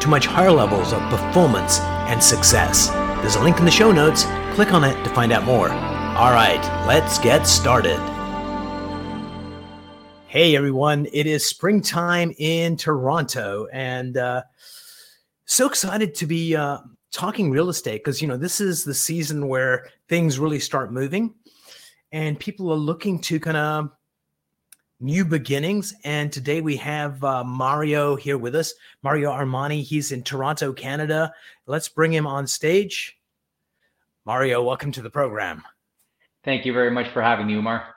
to much higher levels of performance and success. There's a link in the show notes. Click on it to find out more. All right, let's get started. Hey everyone, it is springtime in Toronto, and uh, so excited to be uh, talking real estate because you know this is the season where things really start moving, and people are looking to kind of new beginnings. And today we have uh, Mario here with us, Mario Armani. He's in Toronto, Canada. Let's bring him on stage. Mario, welcome to the program. Thank you very much for having me, Umar.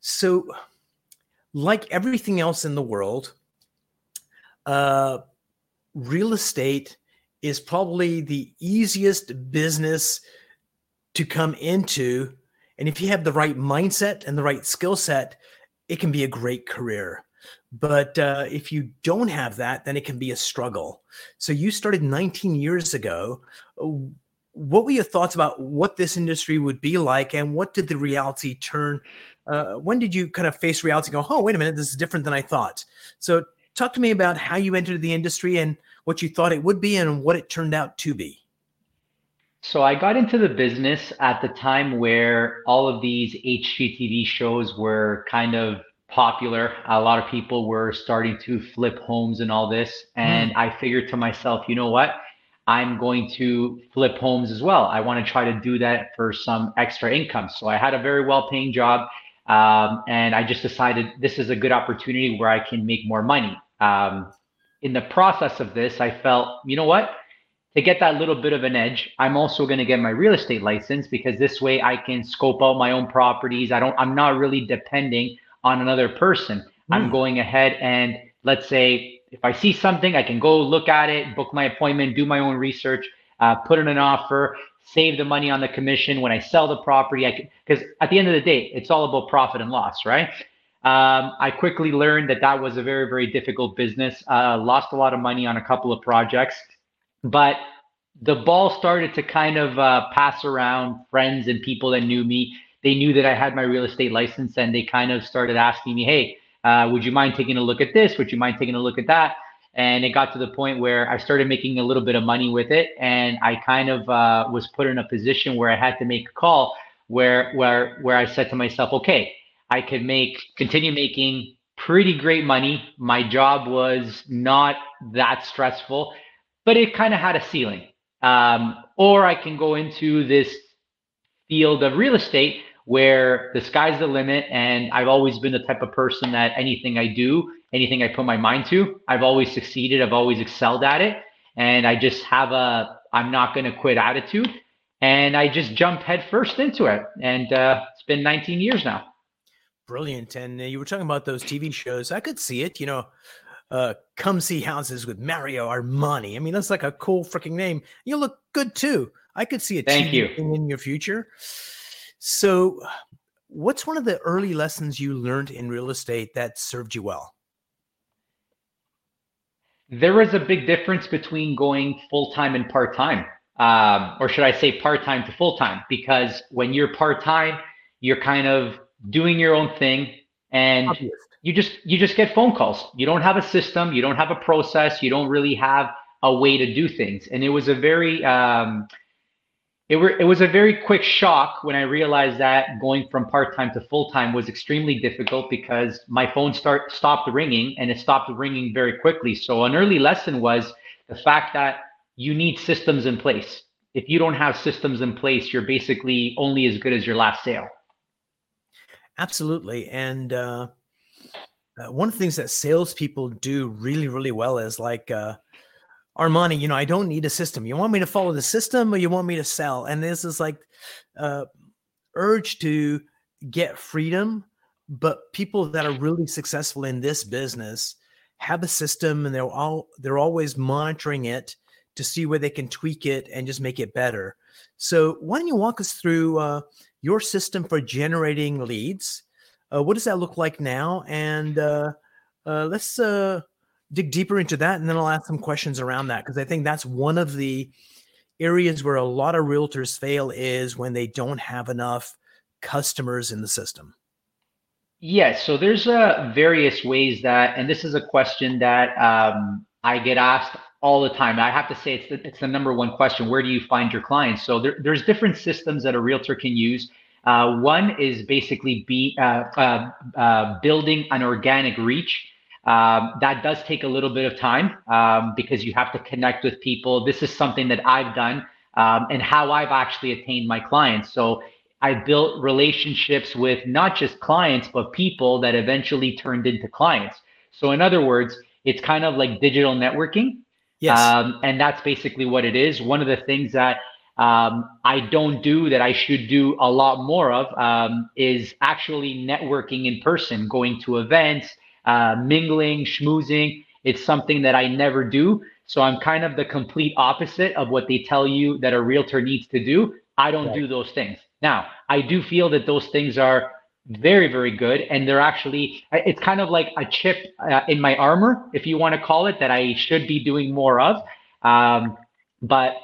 So, like everything else in the world, uh, real estate is probably the easiest business to come into. And if you have the right mindset and the right skill set, it can be a great career. But uh, if you don't have that, then it can be a struggle. So you started 19 years ago. What were your thoughts about what this industry would be like, and what did the reality turn? Uh, when did you kind of face reality? go, oh, wait a minute, this is different than I thought. So talk to me about how you entered the industry and what you thought it would be, and what it turned out to be. So I got into the business at the time where all of these HGTV shows were kind of popular. A lot of people were starting to flip homes and all this. And mm. I figured to myself, you know what? I'm going to flip homes as well. I want to try to do that for some extra income. So I had a very well paying job. Um, and I just decided this is a good opportunity where I can make more money. Um, in the process of this, I felt, you know what? To get that little bit of an edge, I'm also going to get my real estate license because this way I can scope out my own properties. I don't, I'm not really depending on another person. Mm. I'm going ahead and let's say if I see something, I can go look at it, book my appointment, do my own research, uh, put in an offer, save the money on the commission when I sell the property. I can, because at the end of the day, it's all about profit and loss, right? Um, I quickly learned that that was a very, very difficult business. Uh, lost a lot of money on a couple of projects but the ball started to kind of uh, pass around friends and people that knew me. They knew that I had my real estate license and they kind of started asking me, hey, uh, would you mind taking a look at this? Would you mind taking a look at that? And it got to the point where I started making a little bit of money with it. And I kind of uh, was put in a position where I had to make a call where, where, where I said to myself, okay, I could make, continue making pretty great money. My job was not that stressful but it kind of had a ceiling. Um, or I can go into this field of real estate where the sky's the limit. And I've always been the type of person that anything I do, anything I put my mind to, I've always succeeded. I've always excelled at it. And I just have a I'm not going to quit attitude. And I just jump headfirst into it. And uh, it's been 19 years now. Brilliant. And uh, you were talking about those TV shows. I could see it. You know, uh, come see houses with Mario Armani. I mean, that's like a cool freaking name. You look good too. I could see a Thank you. in your future. So, what's one of the early lessons you learned in real estate that served you well? There is a big difference between going full time and part time, um, or should I say part time to full time? Because when you're part time, you're kind of doing your own thing, and Obvious you just you just get phone calls. You don't have a system. You don't have a process. You don't really have a way to do things. And it was a very um, it, were, it was a very quick shock when i realized that going from part-time to full-time was extremely difficult because my phone start stopped ringing and it stopped ringing very quickly. So an early lesson was the fact that you need systems in place. If you don't have systems in place you're basically only as good as your last sale. Absolutely. And uh uh, one of the things that salespeople do really, really well is like uh, Armani. You know, I don't need a system. You want me to follow the system, or you want me to sell? And this is like uh, urge to get freedom. But people that are really successful in this business have a system and they're all they're always monitoring it to see where they can tweak it and just make it better. So why don't you walk us through uh, your system for generating leads? Uh, what does that look like now? And uh, uh let's uh, dig deeper into that, and then I'll ask some questions around that because I think that's one of the areas where a lot of realtors fail is when they don't have enough customers in the system. Yes, so there's uh, various ways that, and this is a question that um, I get asked all the time. I have to say it's the, it's the number one question. Where do you find your clients? So there, there's different systems that a realtor can use. Uh, one is basically be uh, uh, uh building an organic reach. Um, that does take a little bit of time um, because you have to connect with people. This is something that I've done um, and how I've actually attained my clients. So I built relationships with not just clients, but people that eventually turned into clients. So, in other words, it's kind of like digital networking. Yes. Um, and that's basically what it is. One of the things that um, I don't do that I should do a lot more of um, is actually networking in person, going to events, uh, mingling, schmoozing. It's something that I never do. So I'm kind of the complete opposite of what they tell you that a realtor needs to do. I don't right. do those things. Now, I do feel that those things are very, very good. And they're actually, it's kind of like a chip uh, in my armor, if you want to call it, that I should be doing more of. Um, but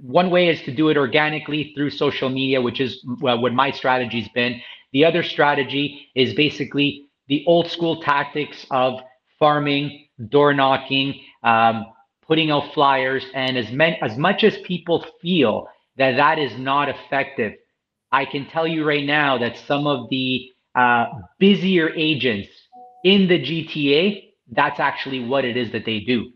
one way is to do it organically through social media, which is well, what my strategy's been. The other strategy is basically the old school tactics of farming, door knocking, um, putting out flyers, and as, men, as much as people feel that that is not effective, I can tell you right now that some of the uh, busier agents in the GTA, that's actually what it is that they do.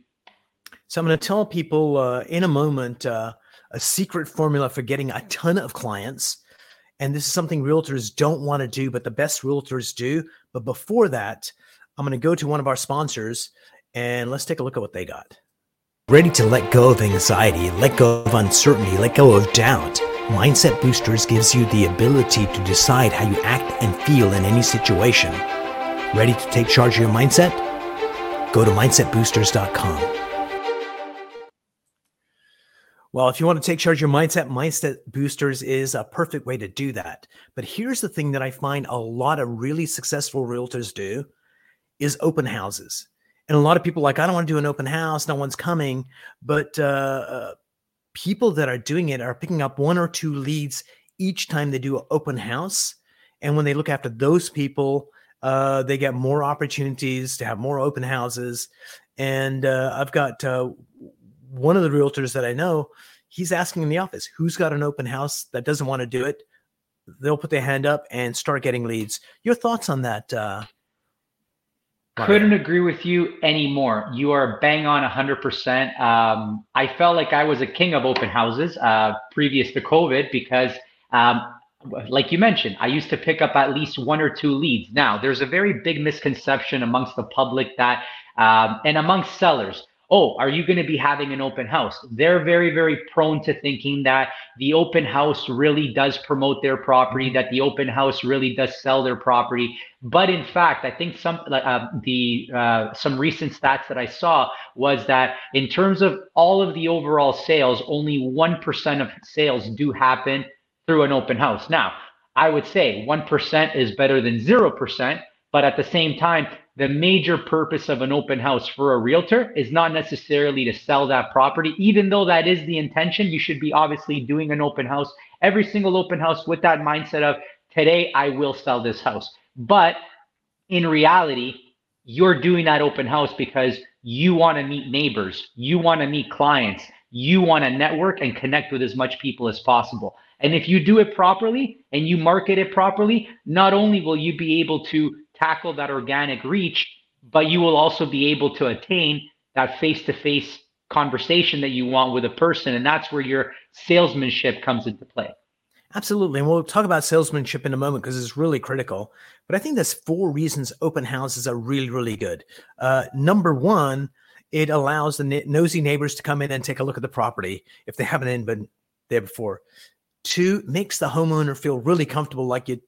So I'm going to tell people uh, in a moment uh, a secret formula for getting a ton of clients. And this is something realtors don't want to do, but the best realtors do. But before that, I'm going to go to one of our sponsors and let's take a look at what they got. Ready to let go of anxiety, let go of uncertainty, let go of doubt. Mindset Boosters gives you the ability to decide how you act and feel in any situation. Ready to take charge of your mindset? Go to mindsetboosters.com. Well, if you want to take charge of your mindset, Mindset Boosters is a perfect way to do that. But here's the thing that I find a lot of really successful realtors do is open houses. And a lot of people like, I don't want to do an open house. No one's coming. But uh, uh people that are doing it are picking up one or two leads each time they do an open house. And when they look after those people, uh, they get more opportunities to have more open houses. And uh, I've got uh, one of the realtors that I know, he's asking in the office, who's got an open house that doesn't want to do it? They'll put their hand up and start getting leads. Your thoughts on that, uh, couldn't agree with you anymore. You are bang on 100%. Um, I felt like I was a king of open houses uh, previous to COVID because, um, like you mentioned, I used to pick up at least one or two leads. Now, there's a very big misconception amongst the public that, um, and amongst sellers, oh, are you going to be having an open house? They're very, very prone to thinking that the open house really does promote their property, that the open house really does sell their property. But in fact, I think some uh, the uh, some recent stats that I saw was that in terms of all of the overall sales, only one percent of sales do happen through an open house. Now, I would say one percent is better than zero percent, but at the same time, the major purpose of an open house for a realtor is not necessarily to sell that property. Even though that is the intention, you should be obviously doing an open house, every single open house with that mindset of today I will sell this house. But in reality, you're doing that open house because you want to meet neighbors, you want to meet clients, you want to network and connect with as much people as possible. And if you do it properly and you market it properly, not only will you be able to tackle that organic reach, but you will also be able to attain that face to face conversation that you want with a person. And that's where your salesmanship comes into play. Absolutely. And we'll talk about salesmanship in a moment because it's really critical. But I think there's four reasons open houses are really, really good. Uh, number one, it allows the nosy neighbors to come in and take a look at the property if they haven't been there before. Two, makes the homeowner feel really comfortable, like you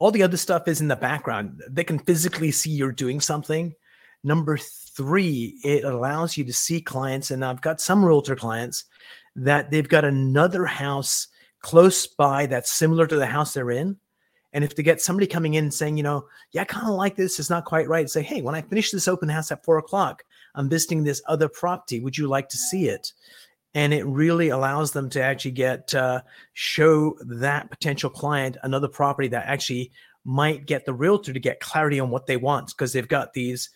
all the other stuff is in the background. They can physically see you're doing something. Number three, it allows you to see clients, and I've got some realtor clients that they've got another house close by that's similar to the house they're in. And if they get somebody coming in saying, you know, yeah, I kind of like this, it's not quite right, say, hey, when I finish this open house at four o'clock, I'm visiting this other property. Would you like to see it? And it really allows them to actually get uh, show that potential client another property that actually might get the realtor to get clarity on what they want because they've got these,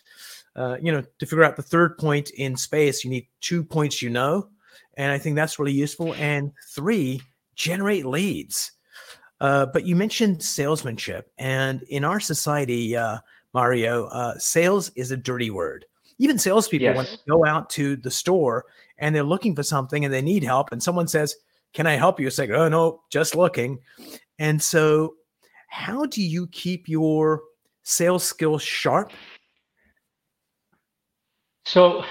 uh, you know, to figure out the third point in space, you need two points you know. And I think that's really useful. And three, generate leads. Uh, but you mentioned salesmanship, and in our society, uh, Mario, uh, sales is a dirty word. Even salespeople, yes. when they go out to the store and they're looking for something and they need help, and someone says, "Can I help you?" It's like, "Oh no, just looking." And so, how do you keep your sales skills sharp? So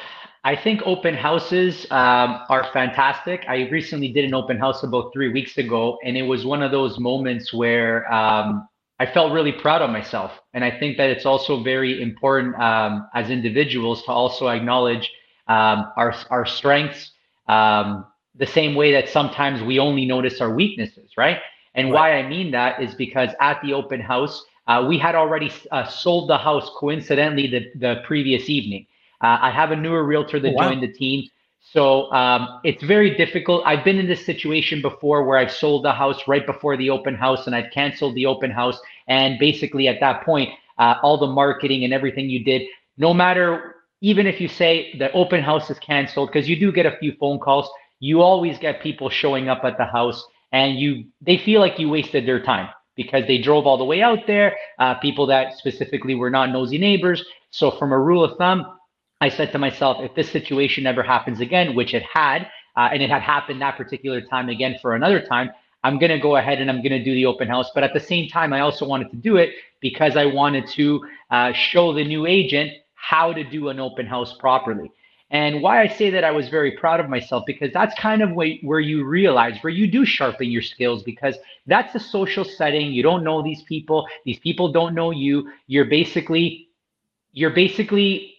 I think open houses um, are fantastic. I recently did an open house about three weeks ago, and it was one of those moments where um, I felt really proud of myself. And I think that it's also very important um, as individuals to also acknowledge um, our our strengths um, the same way that sometimes we only notice our weaknesses, right? And right. why I mean that is because at the open house, uh, we had already uh, sold the house coincidentally the, the previous evening. Uh, I have a newer realtor that oh, wow. joined the team. So um, it's very difficult. I've been in this situation before where I've sold the house right before the open house and I've canceled the open house. And basically, at that point, uh, all the marketing and everything you did, no matter, even if you say the open house is canceled, because you do get a few phone calls, you always get people showing up at the house and you they feel like you wasted their time because they drove all the way out there, uh, people that specifically were not nosy neighbors. So, from a rule of thumb, I said to myself, if this situation ever happens again, which it had, uh, and it had happened that particular time again for another time, I'm going to go ahead and I'm going to do the open house. But at the same time, I also wanted to do it because I wanted to uh, show the new agent how to do an open house properly. And why I say that I was very proud of myself because that's kind of where, where you realize where you do sharpen your skills because that's a social setting. You don't know these people. These people don't know you. You're basically you're basically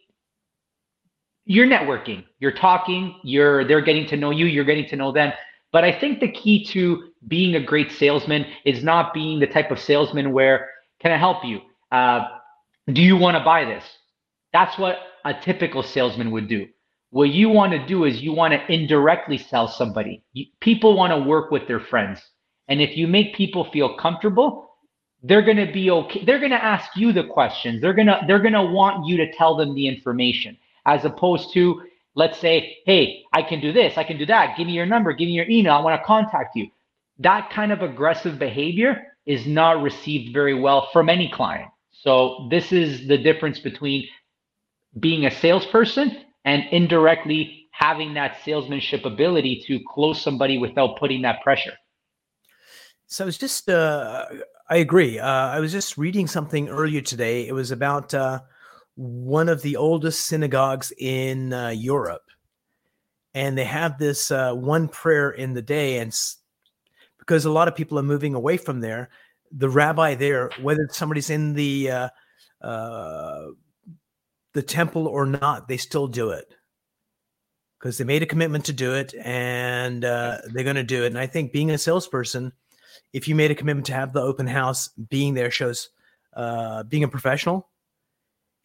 you're networking, you're talking, you're they're getting to know you, you're getting to know them. But I think the key to being a great salesman is not being the type of salesman where can I help you? Uh, do you want to buy this? That's what a typical salesman would do. What you want to do is you want to indirectly sell somebody. People want to work with their friends. And if you make people feel comfortable, they're going to be okay. They're going to ask you the questions. They're going to they're going to want you to tell them the information as opposed to let's say, hey, I can do this, I can do that. Give me your number, give me your email. I want to contact you. That kind of aggressive behavior is not received very well from any client. So this is the difference between being a salesperson and indirectly having that salesmanship ability to close somebody without putting that pressure. So it's just, uh, I agree. Uh, I was just reading something earlier today. It was about uh, one of the oldest synagogues in uh, Europe. And they have this uh, one prayer in the day. And s- because a lot of people are moving away from there, the rabbi there, whether somebody's in the uh, uh the temple or not, they still do it because they made a commitment to do it and uh, they're going to do it. And I think being a salesperson, if you made a commitment to have the open house, being there shows uh, being a professional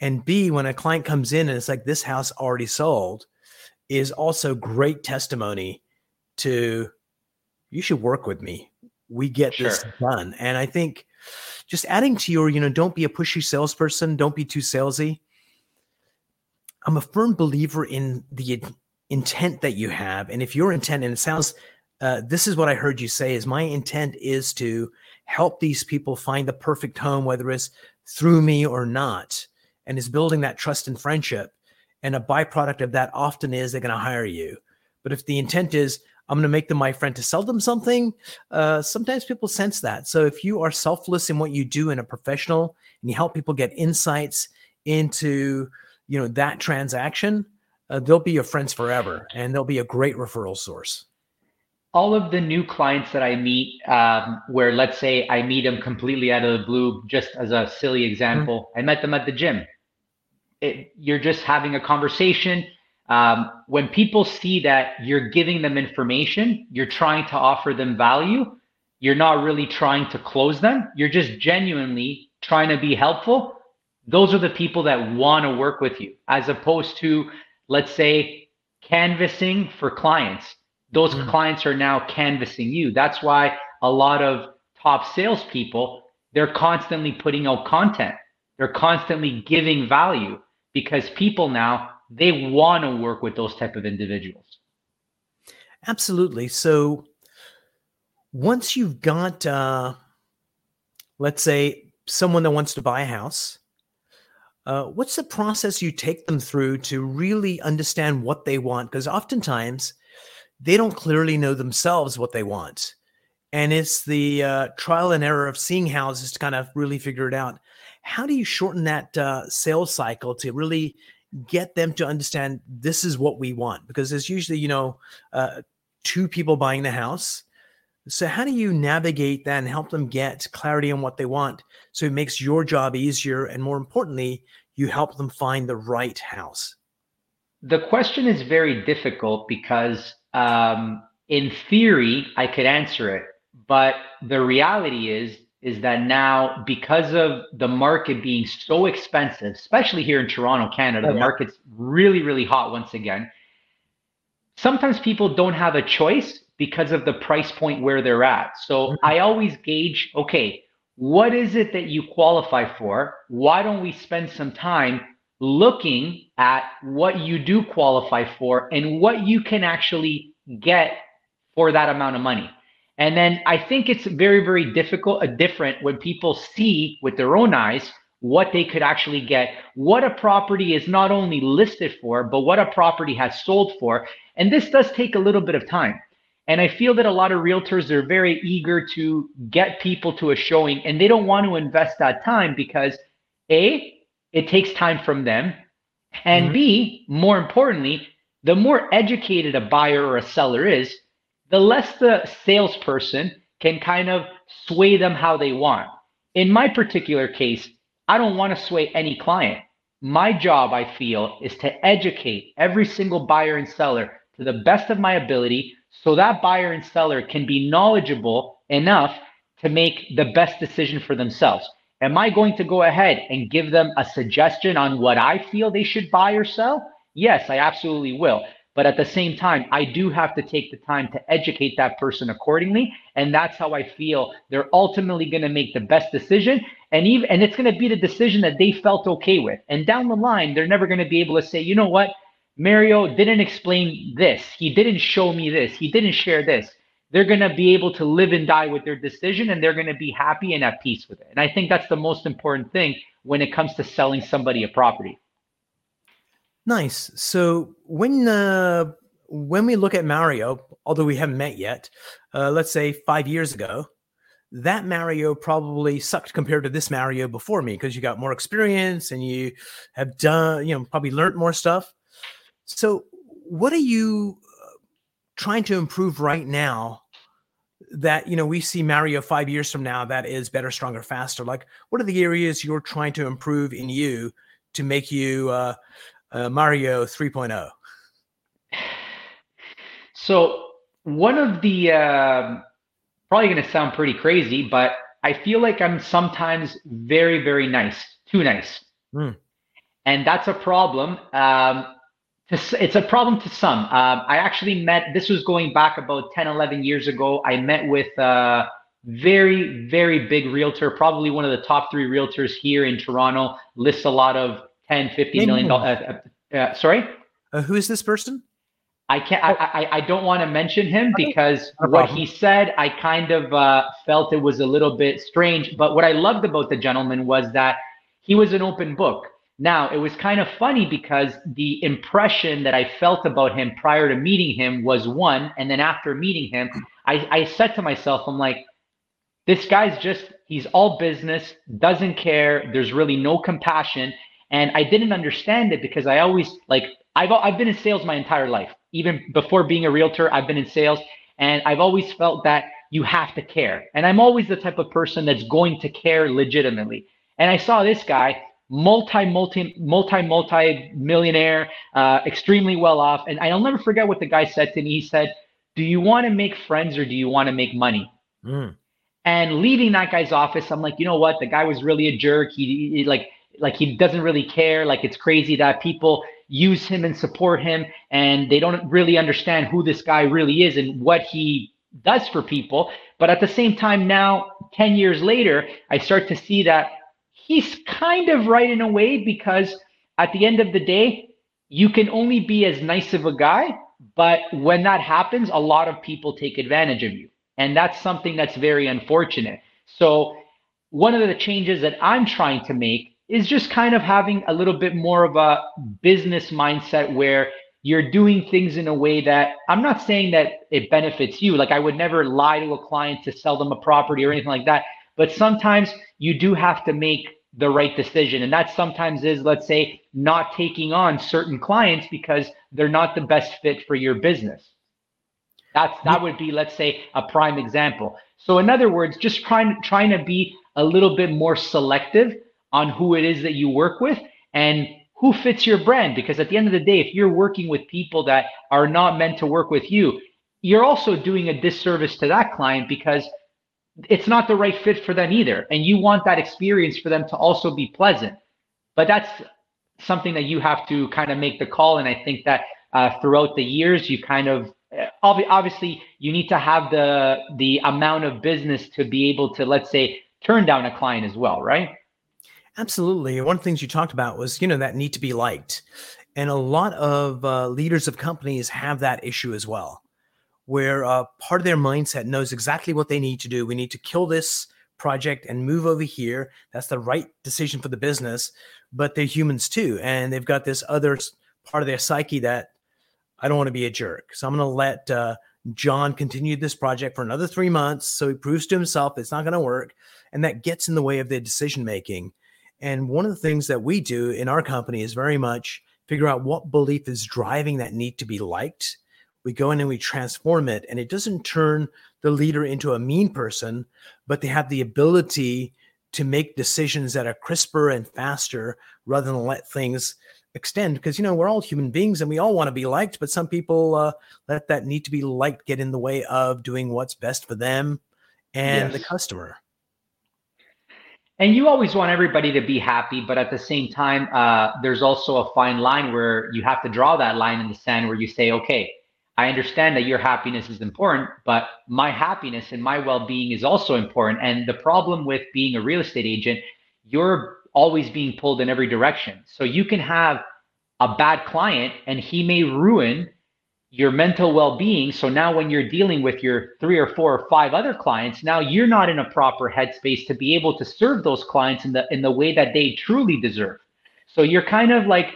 and B, when a client comes in and it's like this house already sold, is also great testimony to you should work with me. We get sure. this done. And I think just adding to your, you know, don't be a pushy salesperson, don't be too salesy. I'm a firm believer in the intent that you have. And if your intent, and it sounds, uh, this is what I heard you say is my intent is to help these people find the perfect home, whether it's through me or not and is building that trust and friendship. And a byproduct of that often is they're going to hire you. But if the intent is, I'm going to make them my friend to sell them something, uh, sometimes people sense that. So if you are selfless in what you do in a professional and you help people get insights into, you know, that transaction, uh, they'll be your friends forever and they'll be a great referral source all of the new clients that I meet, um, where let's say I meet them completely out of the blue, just as a silly example, mm-hmm. I met them at the gym it, you're just having a conversation. Um, when people see that you're giving them information, you're trying to offer them value, you're not really trying to close them, you're just genuinely trying to be helpful. Those are the people that want to work with you, as opposed to, let's say, canvassing for clients. Those mm-hmm. clients are now canvassing you. That's why a lot of top salespeople, they're constantly putting out content. They're constantly giving value because people now they want to work with those type of individuals. Absolutely. So once you've got, uh, let's say, someone that wants to buy a house, uh, what's the process you take them through to really understand what they want? Because oftentimes they don't clearly know themselves what they want. And it's the uh, trial and error of seeing houses to kind of really figure it out. How do you shorten that uh, sales cycle to really get them to understand this is what we want? Because there's usually, you know, uh, two people buying the house. So, how do you navigate that and help them get clarity on what they want so it makes your job easier? And more importantly, you help them find the right house? The question is very difficult because, um, in theory, I could answer it. But the reality is, is that now because of the market being so expensive, especially here in Toronto, Canada, oh, yeah. the market's really, really hot once again. Sometimes people don't have a choice because of the price point where they're at. So mm-hmm. I always gauge, okay, what is it that you qualify for? Why don't we spend some time looking at what you do qualify for and what you can actually get for that amount of money? And then I think it's very, very difficult, uh, different when people see with their own eyes what they could actually get, what a property is not only listed for, but what a property has sold for. And this does take a little bit of time. And I feel that a lot of realtors are very eager to get people to a showing and they don't want to invest that time because A, it takes time from them. And mm-hmm. B, more importantly, the more educated a buyer or a seller is, the less the salesperson can kind of sway them how they want. In my particular case, I don't want to sway any client. My job, I feel, is to educate every single buyer and seller to the best of my ability so that buyer and seller can be knowledgeable enough to make the best decision for themselves. Am I going to go ahead and give them a suggestion on what I feel they should buy or sell? Yes, I absolutely will. But at the same time, I do have to take the time to educate that person accordingly. And that's how I feel they're ultimately going to make the best decision. And even and it's going to be the decision that they felt okay with. And down the line, they're never going to be able to say, you know what, Mario didn't explain this. He didn't show me this. He didn't share this. They're going to be able to live and die with their decision and they're going to be happy and at peace with it. And I think that's the most important thing when it comes to selling somebody a property. Nice. So when uh, when we look at Mario, although we haven't met yet, uh, let's say five years ago, that Mario probably sucked compared to this Mario before me because you got more experience and you have done, you know, probably learned more stuff. So, what are you uh, trying to improve right now that you know we see Mario five years from now that is better, stronger, faster? Like, what are the areas you're trying to improve in you to make you uh, uh, Mario 3.0? So one of the uh, probably going to sound pretty crazy, but I feel like I'm sometimes very, very nice, too nice, mm. and that's a problem. Um, to, it's a problem to some. Um, I actually met. This was going back about 10, 11 years ago. I met with a very, very big realtor, probably one of the top three realtors here in Toronto. Lists a lot of 10, 50 million dollars. Uh, uh, sorry? Uh, who is this person? I can't. I, I, I don't want to mention him because what he said, I kind of uh, felt it was a little bit strange. But what I loved about the gentleman was that he was an open book. Now it was kind of funny because the impression that I felt about him prior to meeting him was one, and then after meeting him, I, I said to myself, I'm like, this guy's just he's all business, doesn't care. There's really no compassion. And I didn't understand it because I always like I've I've been in sales my entire life. Even before being a realtor, I've been in sales and I've always felt that you have to care. And I'm always the type of person that's going to care legitimately. And I saw this guy multi, multi, multi, multi millionaire, uh, extremely well off. And I'll never forget what the guy said to me. He said, Do you want to make friends or do you want to make money? Mm. And leaving that guy's office, I'm like, you know what? The guy was really a jerk. He, he like, like he doesn't really care. Like it's crazy that people use him and support him, and they don't really understand who this guy really is and what he does for people. But at the same time, now 10 years later, I start to see that he's kind of right in a way because at the end of the day, you can only be as nice of a guy. But when that happens, a lot of people take advantage of you. And that's something that's very unfortunate. So, one of the changes that I'm trying to make is just kind of having a little bit more of a business mindset where you're doing things in a way that I'm not saying that it benefits you. Like, I would never lie to a client to sell them a property or anything like that. But sometimes you do have to make the right decision. And that sometimes is, let's say, not taking on certain clients because they're not the best fit for your business. That's that would be, let's say, a prime example. So in other words, just trying trying to be a little bit more selective on who it is that you work with and who fits your brand. Because at the end of the day, if you're working with people that are not meant to work with you, you're also doing a disservice to that client because it's not the right fit for them either. And you want that experience for them to also be pleasant. But that's something that you have to kind of make the call. And I think that uh, throughout the years, you kind of obviously you need to have the the amount of business to be able to let's say turn down a client as well right absolutely one of the things you talked about was you know that need to be liked and a lot of uh, leaders of companies have that issue as well where uh, part of their mindset knows exactly what they need to do we need to kill this project and move over here that's the right decision for the business but they're humans too and they've got this other part of their psyche that I don't want to be a jerk. So I'm going to let uh, John continue this project for another three months. So he proves to himself it's not going to work. And that gets in the way of their decision making. And one of the things that we do in our company is very much figure out what belief is driving that need to be liked. We go in and we transform it. And it doesn't turn the leader into a mean person, but they have the ability to make decisions that are crisper and faster rather than let things extend because you know we're all human beings and we all want to be liked but some people uh, let that need to be liked get in the way of doing what's best for them and yes. the customer and you always want everybody to be happy but at the same time uh, there's also a fine line where you have to draw that line in the sand where you say okay i understand that your happiness is important but my happiness and my well-being is also important and the problem with being a real estate agent you're always being pulled in every direction. So you can have a bad client and he may ruin your mental well-being. So now when you're dealing with your three or four or five other clients, now you're not in a proper headspace to be able to serve those clients in the in the way that they truly deserve. So you're kind of like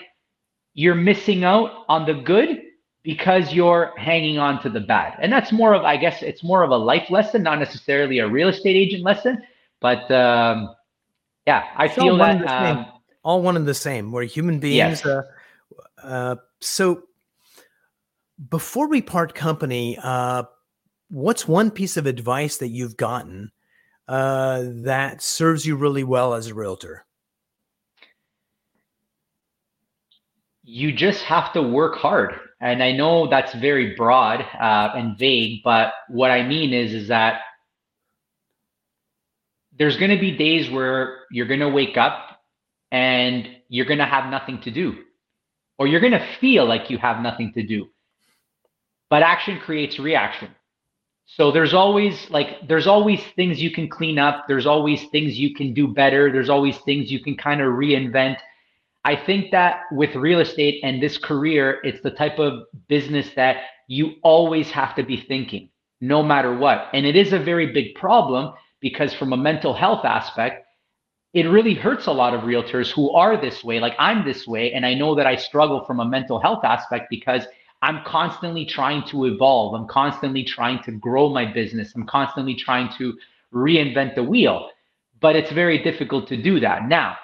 you're missing out on the good because you're hanging on to the bad. And that's more of I guess it's more of a life lesson, not necessarily a real estate agent lesson, but um yeah, I it's feel that um, all one and the same. We're human beings. Yes. Uh, uh, so before we part company, uh, what's one piece of advice that you've gotten uh, that serves you really well as a realtor? You just have to work hard. And I know that's very broad uh, and vague, but what I mean is, is that there's going to be days where you're going to wake up and you're going to have nothing to do, or you're going to feel like you have nothing to do. But action creates reaction. So there's always like there's always things you can clean up, there's always things you can do better, there's always things you can kind of reinvent. I think that with real estate and this career, it's the type of business that you always have to be thinking no matter what. And it is a very big problem because from a mental health aspect, it really hurts a lot of realtors who are this way. Like I'm this way, and I know that I struggle from a mental health aspect because I'm constantly trying to evolve. I'm constantly trying to grow my business. I'm constantly trying to reinvent the wheel. But it's very difficult to do that. Now,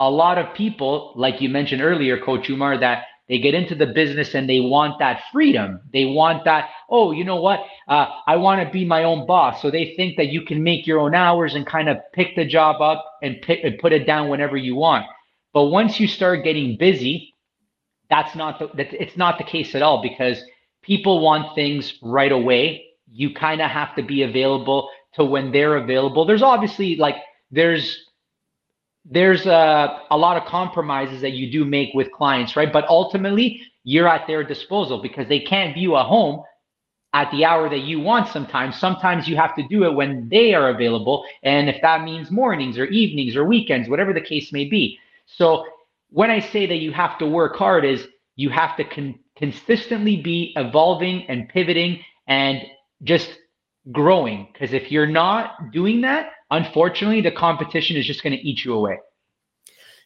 a lot of people, like you mentioned earlier, Coach Umar, that they get into the business and they want that freedom. They want that, oh, you know what? Uh, I want to be my own boss. So they think that you can make your own hours and kind of pick the job up and pick and put it down whenever you want. But once you start getting busy, that's not the, that it's not the case at all because people want things right away. You kind of have to be available to when they're available. There's obviously like there's there's a, a lot of compromises that you do make with clients, right? But ultimately, you're at their disposal because they can't view a home at the hour that you want sometimes. Sometimes you have to do it when they are available. And if that means mornings or evenings or weekends, whatever the case may be. So when I say that you have to work hard, is you have to con- consistently be evolving and pivoting and just growing. Because if you're not doing that, unfortunately, the competition is just going to eat you away.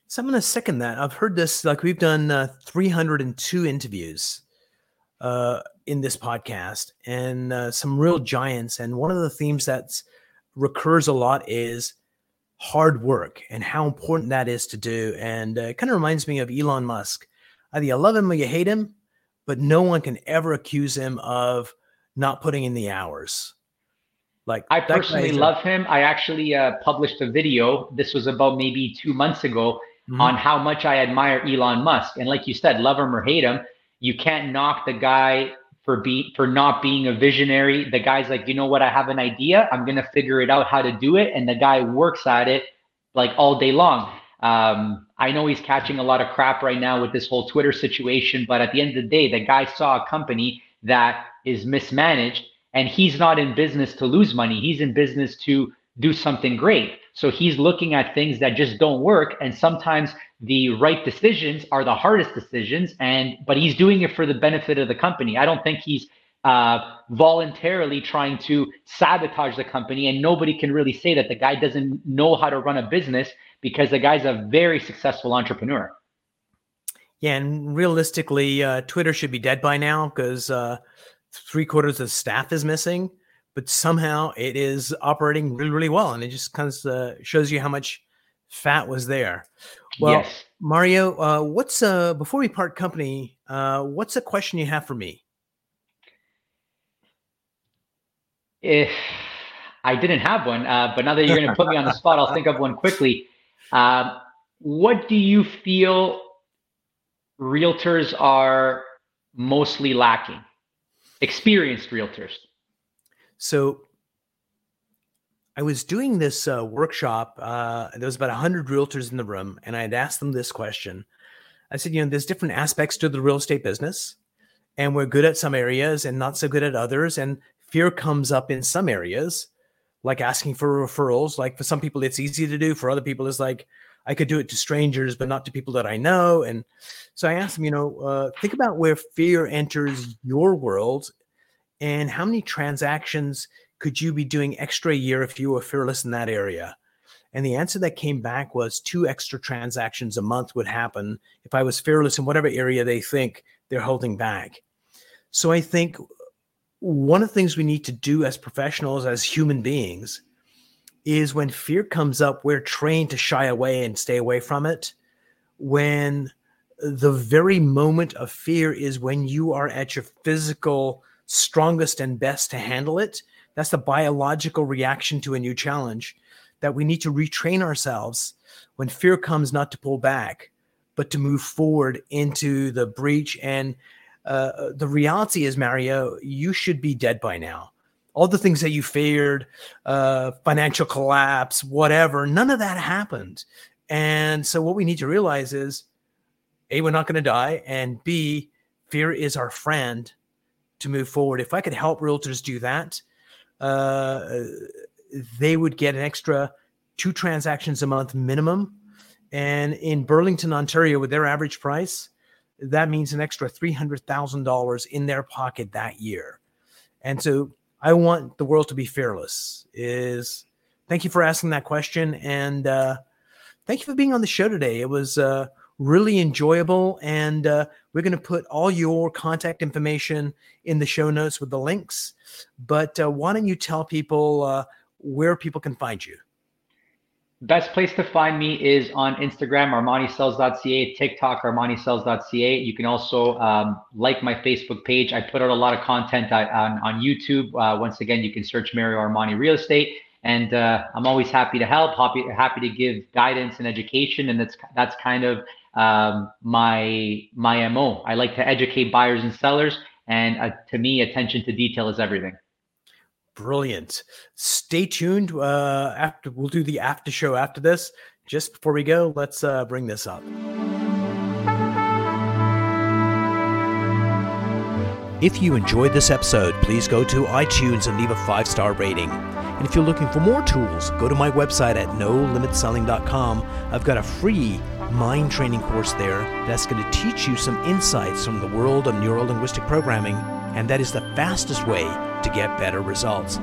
So I'm going to second that. I've heard this, like we've done uh, 302 interviews uh, in this podcast and uh, some real giants. And one of the themes that recurs a lot is hard work and how important that is to do. And uh, it kind of reminds me of Elon Musk. Either you love him or you hate him, but no one can ever accuse him of not putting in the hours. Like I personally love him. I actually uh, published a video. This was about maybe two months ago mm-hmm. on how much I admire Elon Musk. And like you said, love him or hate him, you can't knock the guy for be for not being a visionary. The guy's like, you know what? I have an idea. I'm gonna figure it out how to do it, and the guy works at it like all day long. Um, I know he's catching a lot of crap right now with this whole Twitter situation, but at the end of the day, the guy saw a company that is mismanaged and he's not in business to lose money. He's in business to do something great. So he's looking at things that just don't work. And sometimes the right decisions are the hardest decisions. And but he's doing it for the benefit of the company. I don't think he's uh, voluntarily trying to sabotage the company. And nobody can really say that the guy doesn't know how to run a business because the guy's a very successful entrepreneur. Yeah, and realistically, uh, Twitter should be dead by now because uh, three quarters of staff is missing, but somehow it is operating really, really well. And it just kind of shows you how much fat was there. Well, yes. Mario, uh, what's uh, before we part company, uh, what's a question you have for me? If I didn't have one, uh, but now that you're going to put me on the spot, I'll think of one quickly. Uh, what do you feel realtors are mostly lacking? experienced realtors? So I was doing this uh, workshop. Uh, there was about 100 realtors in the room, and I had asked them this question. I said, you know, there's different aspects to the real estate business, and we're good at some areas and not so good at others. And fear comes up in some areas, like asking for referrals. Like for some people, it's easy to do. For other people, it's like, I could do it to strangers, but not to people that I know. And so I asked them, you know, uh, think about where fear enters your world and how many transactions could you be doing extra a year if you were fearless in that area? And the answer that came back was two extra transactions a month would happen if I was fearless in whatever area they think they're holding back. So I think one of the things we need to do as professionals, as human beings, is when fear comes up, we're trained to shy away and stay away from it. When the very moment of fear is when you are at your physical strongest and best to handle it. That's the biological reaction to a new challenge that we need to retrain ourselves when fear comes not to pull back, but to move forward into the breach. And uh, the reality is, Mario, you should be dead by now all the things that you feared, uh, financial collapse, whatever, none of that happened. And so, what we need to realize is A, we're not going to die, and B, fear is our friend to move forward. If I could help realtors do that, uh, they would get an extra two transactions a month minimum. And in Burlington, Ontario, with their average price, that means an extra $300,000 in their pocket that year. And so I want the world to be fearless. Is thank you for asking that question, and uh, thank you for being on the show today. It was uh, really enjoyable, and uh, we're going to put all your contact information in the show notes with the links. But uh, why don't you tell people uh, where people can find you? Best place to find me is on Instagram, ArmaniSells.ca, TikTok, ArmaniSells.ca. You can also um, like my Facebook page. I put out a lot of content on, on YouTube. Uh, once again, you can search Mario Armani Real Estate. and uh, I'm always happy to help, happy happy to give guidance and education, and that's that's kind of um, my my mo. I like to educate buyers and sellers, and uh, to me, attention to detail is everything. Brilliant. Stay tuned. Uh, after we'll do the after show after this. Just before we go, let's uh, bring this up. If you enjoyed this episode, please go to iTunes and leave a five star rating. And if you're looking for more tools, go to my website at nolimitselling.com. I've got a free mind training course there that's going to teach you some insights from the world of neuro linguistic programming, and that is the fastest way to get better results.